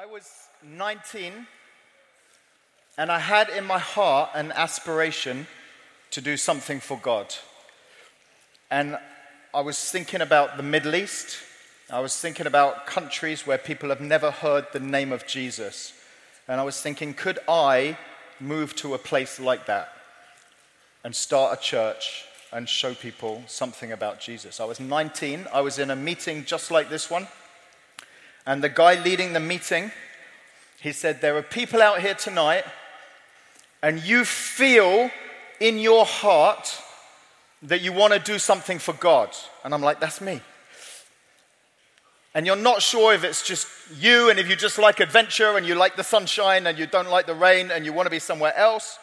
I was 19 and I had in my heart an aspiration to do something for God. And I was thinking about the Middle East. I was thinking about countries where people have never heard the name of Jesus. And I was thinking, could I move to a place like that and start a church and show people something about Jesus? I was 19. I was in a meeting just like this one. And the guy leading the meeting, he said, There are people out here tonight, and you feel in your heart that you want to do something for God. And I'm like, That's me. And you're not sure if it's just you and if you just like adventure and you like the sunshine and you don't like the rain and you want to be somewhere else,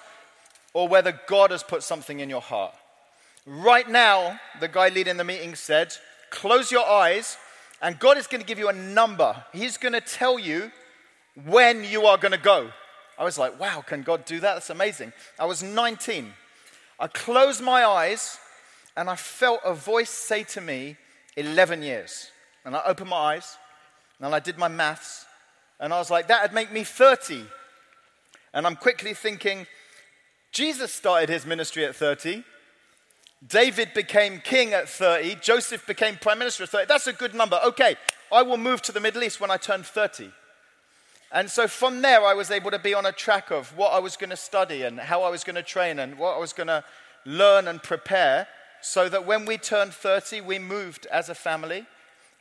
or whether God has put something in your heart. Right now, the guy leading the meeting said, Close your eyes and God is going to give you a number. He's going to tell you when you are going to go. I was like, wow, can God do that? That's amazing. I was 19. I closed my eyes and I felt a voice say to me, 11 years. And I opened my eyes and I did my maths and I was like, that would make me 30. And I'm quickly thinking, Jesus started his ministry at 30. David became king at 30. Joseph became prime minister at 30. That's a good number. Okay, I will move to the Middle East when I turn 30. And so from there, I was able to be on a track of what I was going to study and how I was going to train and what I was going to learn and prepare so that when we turned 30, we moved as a family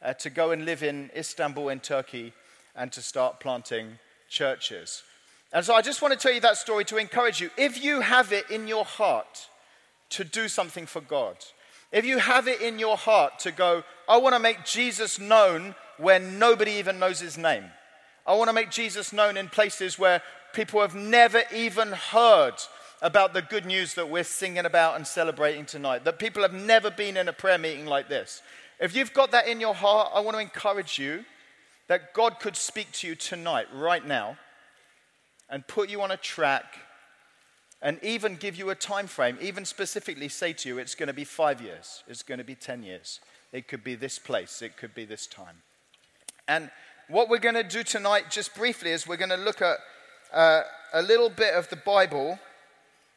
uh, to go and live in Istanbul in Turkey and to start planting churches. And so I just want to tell you that story to encourage you. If you have it in your heart, to do something for God, if you have it in your heart to go, I want to make Jesus known where nobody even knows his name. I want to make Jesus known in places where people have never even heard about the good news that we're singing about and celebrating tonight, that people have never been in a prayer meeting like this. If you've got that in your heart, I want to encourage you that God could speak to you tonight, right now, and put you on a track and even give you a time frame, even specifically say to you, it's going to be five years, it's going to be 10 years. It could be this place, it could be this time. And what we're going to do tonight, just briefly, is we're going to look at uh, a little bit of the Bible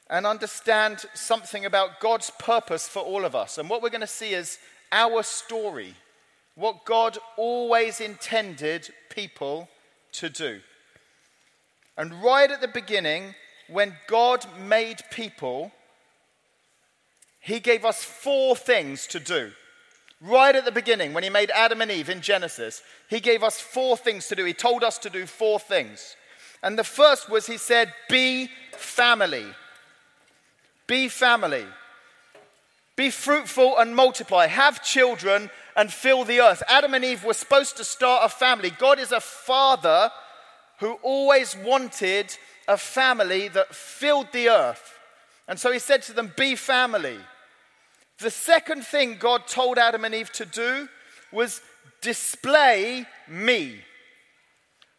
and understand something about God's purpose for all of us. And what we're going to see is our story, what God always intended people to do. And right at the beginning, when God made people, He gave us four things to do. Right at the beginning, when He made Adam and Eve in Genesis, He gave us four things to do. He told us to do four things. And the first was He said, Be family. Be family. Be fruitful and multiply. Have children and fill the earth. Adam and Eve were supposed to start a family. God is a father who always wanted a family that filled the earth. And so he said to them, Be family. The second thing God told Adam and Eve to do was display me.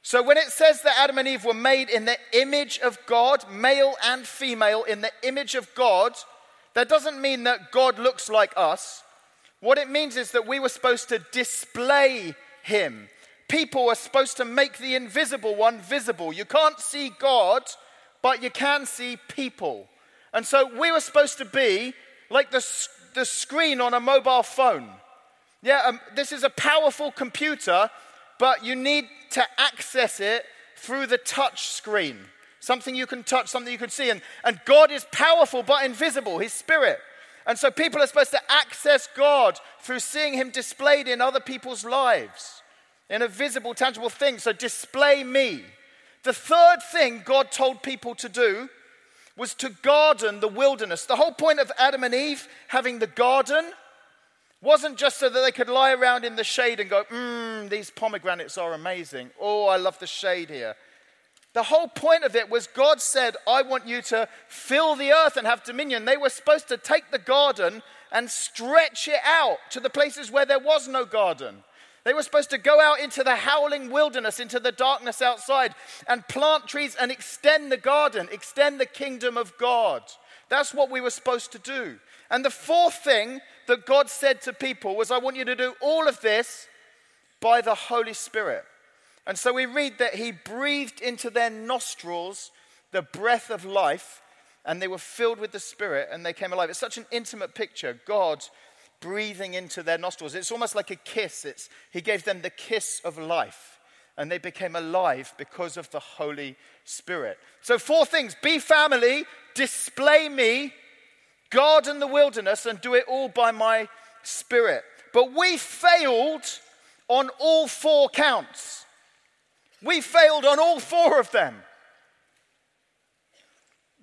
So when it says that Adam and Eve were made in the image of God, male and female, in the image of God, that doesn't mean that God looks like us. What it means is that we were supposed to display him people are supposed to make the invisible one visible. You can't see God, but you can see people. And so we were supposed to be like the, the screen on a mobile phone. Yeah, um, this is a powerful computer, but you need to access it through the touch screen. Something you can touch, something you can see. And, and God is powerful but invisible, His Spirit. And so people are supposed to access God through seeing Him displayed in other people's lives in a visible, tangible thing. So display me. The third thing God told people to do was to garden the wilderness. The whole point of Adam and Eve having the garden wasn't just so that they could lie around in the shade and go, mmm, these pomegranates are amazing. Oh, I love the shade here. The whole point of it was God said, I want you to fill the earth and have dominion. They were supposed to take the garden and stretch it out to the places where there was no garden. They were supposed to go out into the howling wilderness, into the darkness outside, and plant trees and extend the garden, extend the kingdom of God. That's what we were supposed to do. And the fourth thing that God said to people was, I want you to do all of this by the Holy Spirit. And so we read that he breathed into their nostrils the breath of life, and they were filled with the Spirit and they came alive. It's such an intimate picture. God breathing into their nostrils. It's almost like a kiss. It's, he gave them the kiss of life, and they became alive because of the Holy Spirit. So, four things be family, display me, garden the wilderness, and do it all by my Spirit. But we failed on all four counts. We failed on all four of them.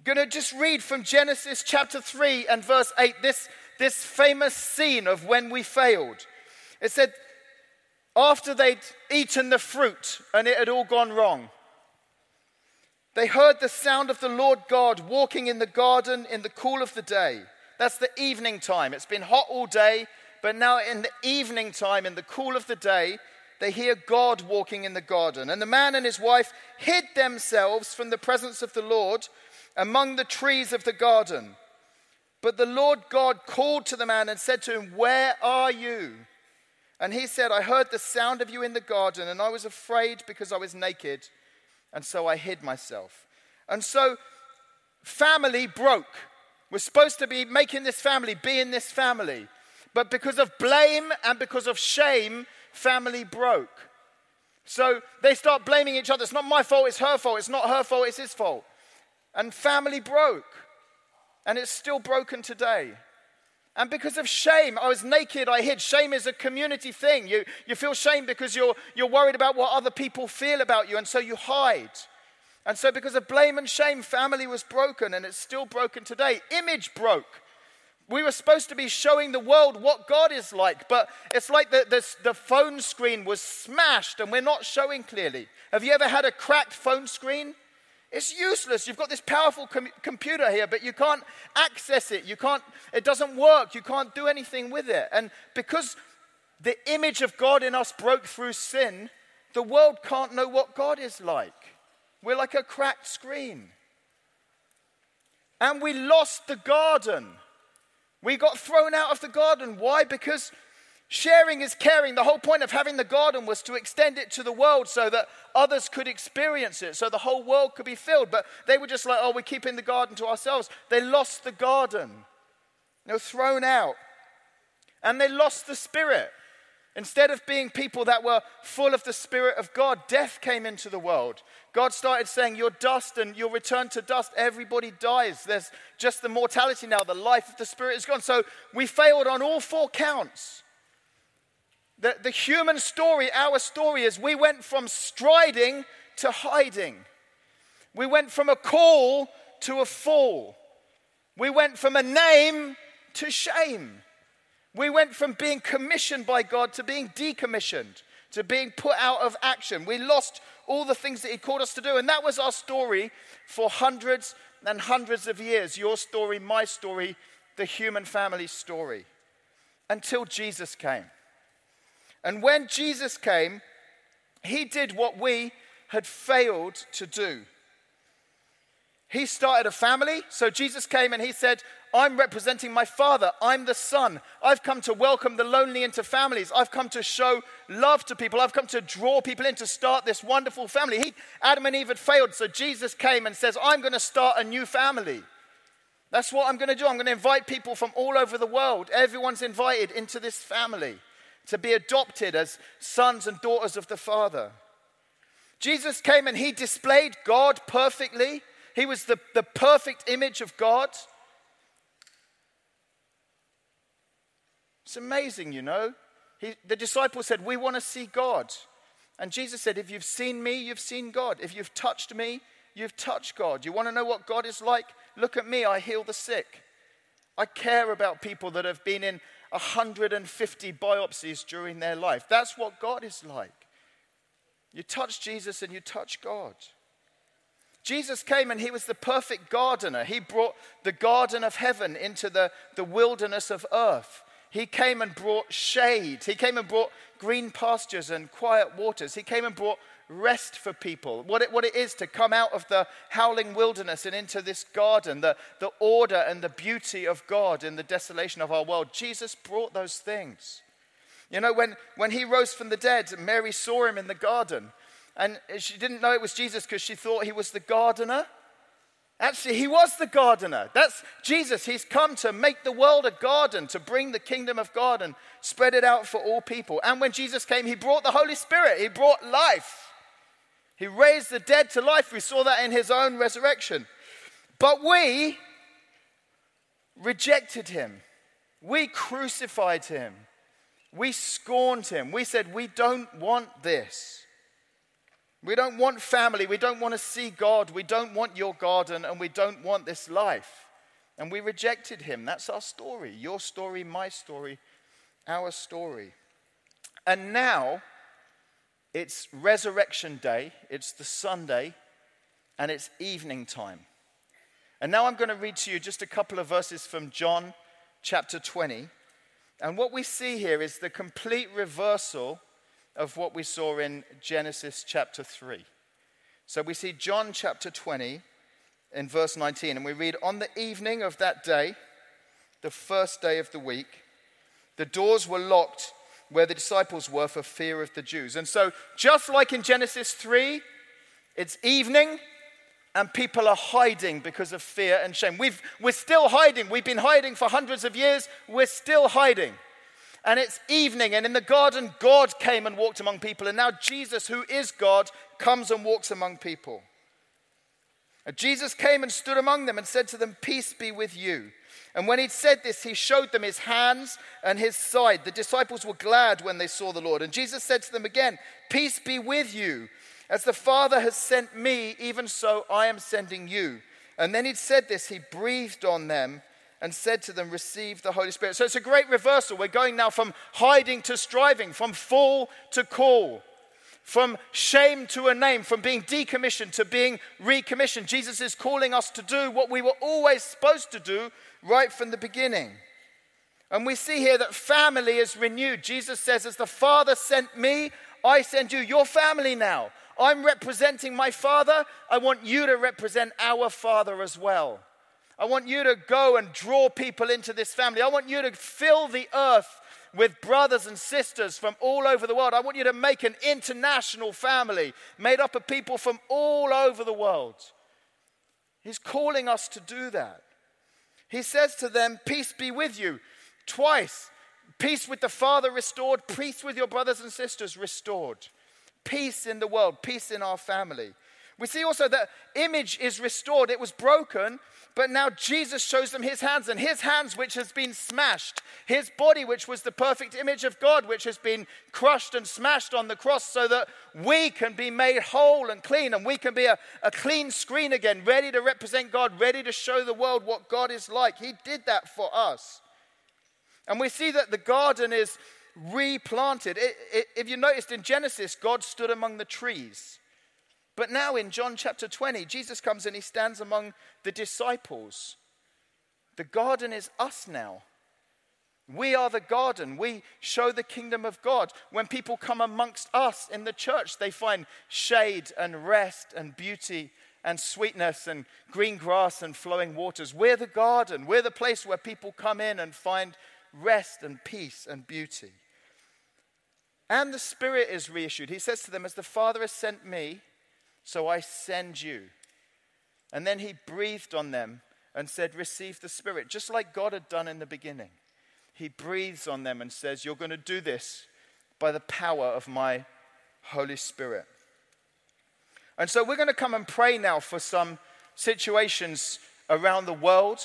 Going to just read from Genesis chapter 3 and verse 8 this, this famous scene of when we failed. It said, after they'd eaten the fruit and it had all gone wrong, they heard the sound of the Lord God walking in the garden in the cool of the day. That's the evening time. It's been hot all day, but now in the evening time, in the cool of the day, they hear God walking in the garden. And the man and his wife hid themselves from the presence of the Lord among the trees of the garden. But the Lord God called to the man and said to him, Where are you? And he said, I heard the sound of you in the garden, and I was afraid because I was naked, and so I hid myself. And so, family broke. We're supposed to be making this family, be in this family. But because of blame and because of shame, family broke. So they start blaming each other. It's not my fault, it's her fault. It's not her fault, it's his fault. And family broke. And it's still broken today. And because of shame, I was naked, I hid. Shame is a community thing. You, you feel shame because you're, you're worried about what other people feel about you, and so you hide. And so, because of blame and shame, family was broken, and it's still broken today. Image broke. We were supposed to be showing the world what God is like, but it's like the, the, the phone screen was smashed and we're not showing clearly. Have you ever had a cracked phone screen? It's useless. You've got this powerful com- computer here, but you can't access it. You can't, it doesn't work. You can't do anything with it. And because the image of God in us broke through sin, the world can't know what God is like. We're like a cracked screen. And we lost the garden. We got thrown out of the garden. Why? Because Sharing is caring. The whole point of having the garden was to extend it to the world so that others could experience it, so the whole world could be filled. But they were just like, oh, we're keeping the garden to ourselves. They lost the garden. They were thrown out. And they lost the spirit. Instead of being people that were full of the Spirit of God, death came into the world. God started saying, You're dust and you'll return to dust. Everybody dies. There's just the mortality now. The life of the Spirit is gone. So we failed on all four counts. The, the human story, our story, is we went from striding to hiding. We went from a call to a fall. We went from a name to shame. We went from being commissioned by God to being decommissioned, to being put out of action. We lost all the things that He called us to do. And that was our story for hundreds and hundreds of years. Your story, my story, the human family story. Until Jesus came. And when Jesus came, he did what we had failed to do. He started a family. So Jesus came and he said, I'm representing my father. I'm the son. I've come to welcome the lonely into families. I've come to show love to people. I've come to draw people in to start this wonderful family. He, Adam and Eve had failed. So Jesus came and says, I'm going to start a new family. That's what I'm going to do. I'm going to invite people from all over the world. Everyone's invited into this family to be adopted as sons and daughters of the Father. Jesus came and he displayed God perfectly. He was the, the perfect image of God. It's amazing, you know. He, the disciples said, We want to see God. And Jesus said, If you've seen me, you've seen God. If you've touched me, you've touched God. You want to know what God is like? Look at me, I heal the sick. I care about people that have been in 150 biopsies during their life. That's what God is like. You touch Jesus and you touch God. Jesus came and he was the perfect gardener. He brought the garden of heaven into the, the wilderness of earth. He came and brought shade. He came and brought green pastures and quiet waters. He came and brought rest for people, what it, what it is to come out of the howling wilderness and into this garden, the, the order and the beauty of God in the desolation of our world. Jesus brought those things. You know, when, when he rose from the dead, Mary saw him in the garden. and she didn't know it was Jesus because she thought he was the gardener. Actually, he was the gardener. That's Jesus. He's come to make the world a garden, to bring the kingdom of God and spread it out for all people. And when Jesus came, he brought the Holy Spirit, he brought life. He raised the dead to life. We saw that in his own resurrection. But we rejected him, we crucified him, we scorned him. We said, We don't want this. We don't want family. We don't want to see God. We don't want your garden and we don't want this life. And we rejected him. That's our story. Your story, my story, our story. And now it's resurrection day, it's the Sunday, and it's evening time. And now I'm going to read to you just a couple of verses from John chapter 20. And what we see here is the complete reversal of what we saw in Genesis chapter 3. So we see John chapter 20 in verse 19, and we read, On the evening of that day, the first day of the week, the doors were locked where the disciples were for fear of the Jews. And so, just like in Genesis 3, it's evening and people are hiding because of fear and shame. We've, we're still hiding. We've been hiding for hundreds of years. We're still hiding and it's evening, and in the garden, God came and walked among people. And now Jesus, who is God, comes and walks among people. And Jesus came and stood among them and said to them, Peace be with you. And when he'd said this, he showed them his hands and his side. The disciples were glad when they saw the Lord. And Jesus said to them again, Peace be with you. As the Father has sent me, even so I am sending you. And then he'd said this, he breathed on them and said to them, Receive the Holy Spirit. So it's a great reversal. We're going now from hiding to striving, from fall to call, from shame to a name, from being decommissioned to being recommissioned. Jesus is calling us to do what we were always supposed to do right from the beginning. And we see here that family is renewed. Jesus says, As the Father sent me, I send you. Your family now. I'm representing my Father. I want you to represent our Father as well. I want you to go and draw people into this family. I want you to fill the earth with brothers and sisters from all over the world. I want you to make an international family made up of people from all over the world. He's calling us to do that. He says to them, Peace be with you. Twice. Peace with the Father restored, peace with your brothers and sisters restored. Peace in the world, peace in our family. We see also that image is restored. It was broken, but now Jesus shows them his hands, and his hands, which has been smashed, his body, which was the perfect image of God, which has been crushed and smashed on the cross, so that we can be made whole and clean, and we can be a, a clean screen again, ready to represent God, ready to show the world what God is like. He did that for us. And we see that the garden is replanted. It, it, if you noticed in Genesis, God stood among the trees. But now in John chapter 20, Jesus comes and he stands among the disciples. The garden is us now. We are the garden. We show the kingdom of God. When people come amongst us in the church, they find shade and rest and beauty and sweetness and green grass and flowing waters. We're the garden. We're the place where people come in and find rest and peace and beauty. And the Spirit is reissued. He says to them, As the Father has sent me, so I send you. And then he breathed on them and said, Receive the Spirit, just like God had done in the beginning. He breathes on them and says, You're going to do this by the power of my Holy Spirit. And so we're going to come and pray now for some situations around the world.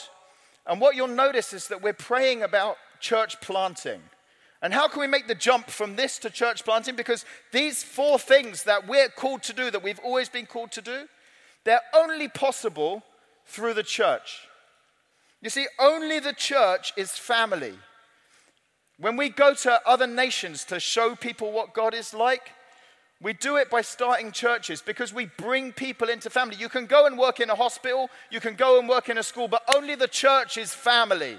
And what you'll notice is that we're praying about church planting. And how can we make the jump from this to church planting? Because these four things that we're called to do, that we've always been called to do, they're only possible through the church. You see, only the church is family. When we go to other nations to show people what God is like, we do it by starting churches because we bring people into family. You can go and work in a hospital, you can go and work in a school, but only the church is family.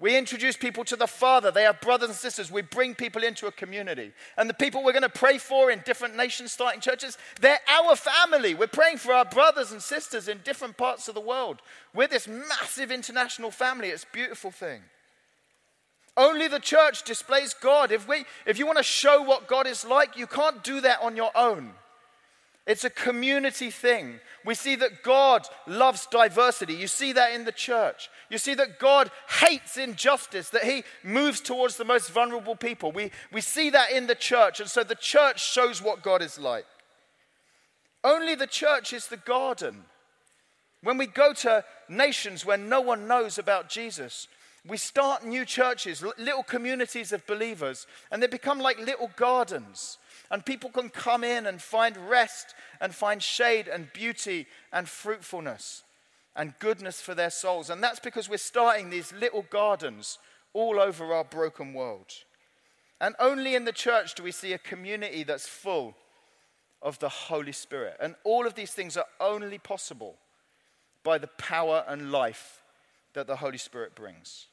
We introduce people to the Father. They are brothers and sisters. We bring people into a community. And the people we're going to pray for in different nations, starting churches, they're our family. We're praying for our brothers and sisters in different parts of the world. We're this massive international family. It's a beautiful thing. Only the church displays God. If, we, if you want to show what God is like, you can't do that on your own. It's a community thing. We see that God loves diversity. You see that in the church. You see that God hates injustice, that He moves towards the most vulnerable people. We, we see that in the church. And so the church shows what God is like. Only the church is the garden. When we go to nations where no one knows about Jesus, we start new churches, little communities of believers, and they become like little gardens and people can come in and find rest and find shade and beauty and fruitfulness and goodness for their souls. And that's because we're starting these little gardens all over our broken world. And only in the church do we see a community that's full of the Holy Spirit. And all of these things are only possible by the power and life that the Holy Spirit brings.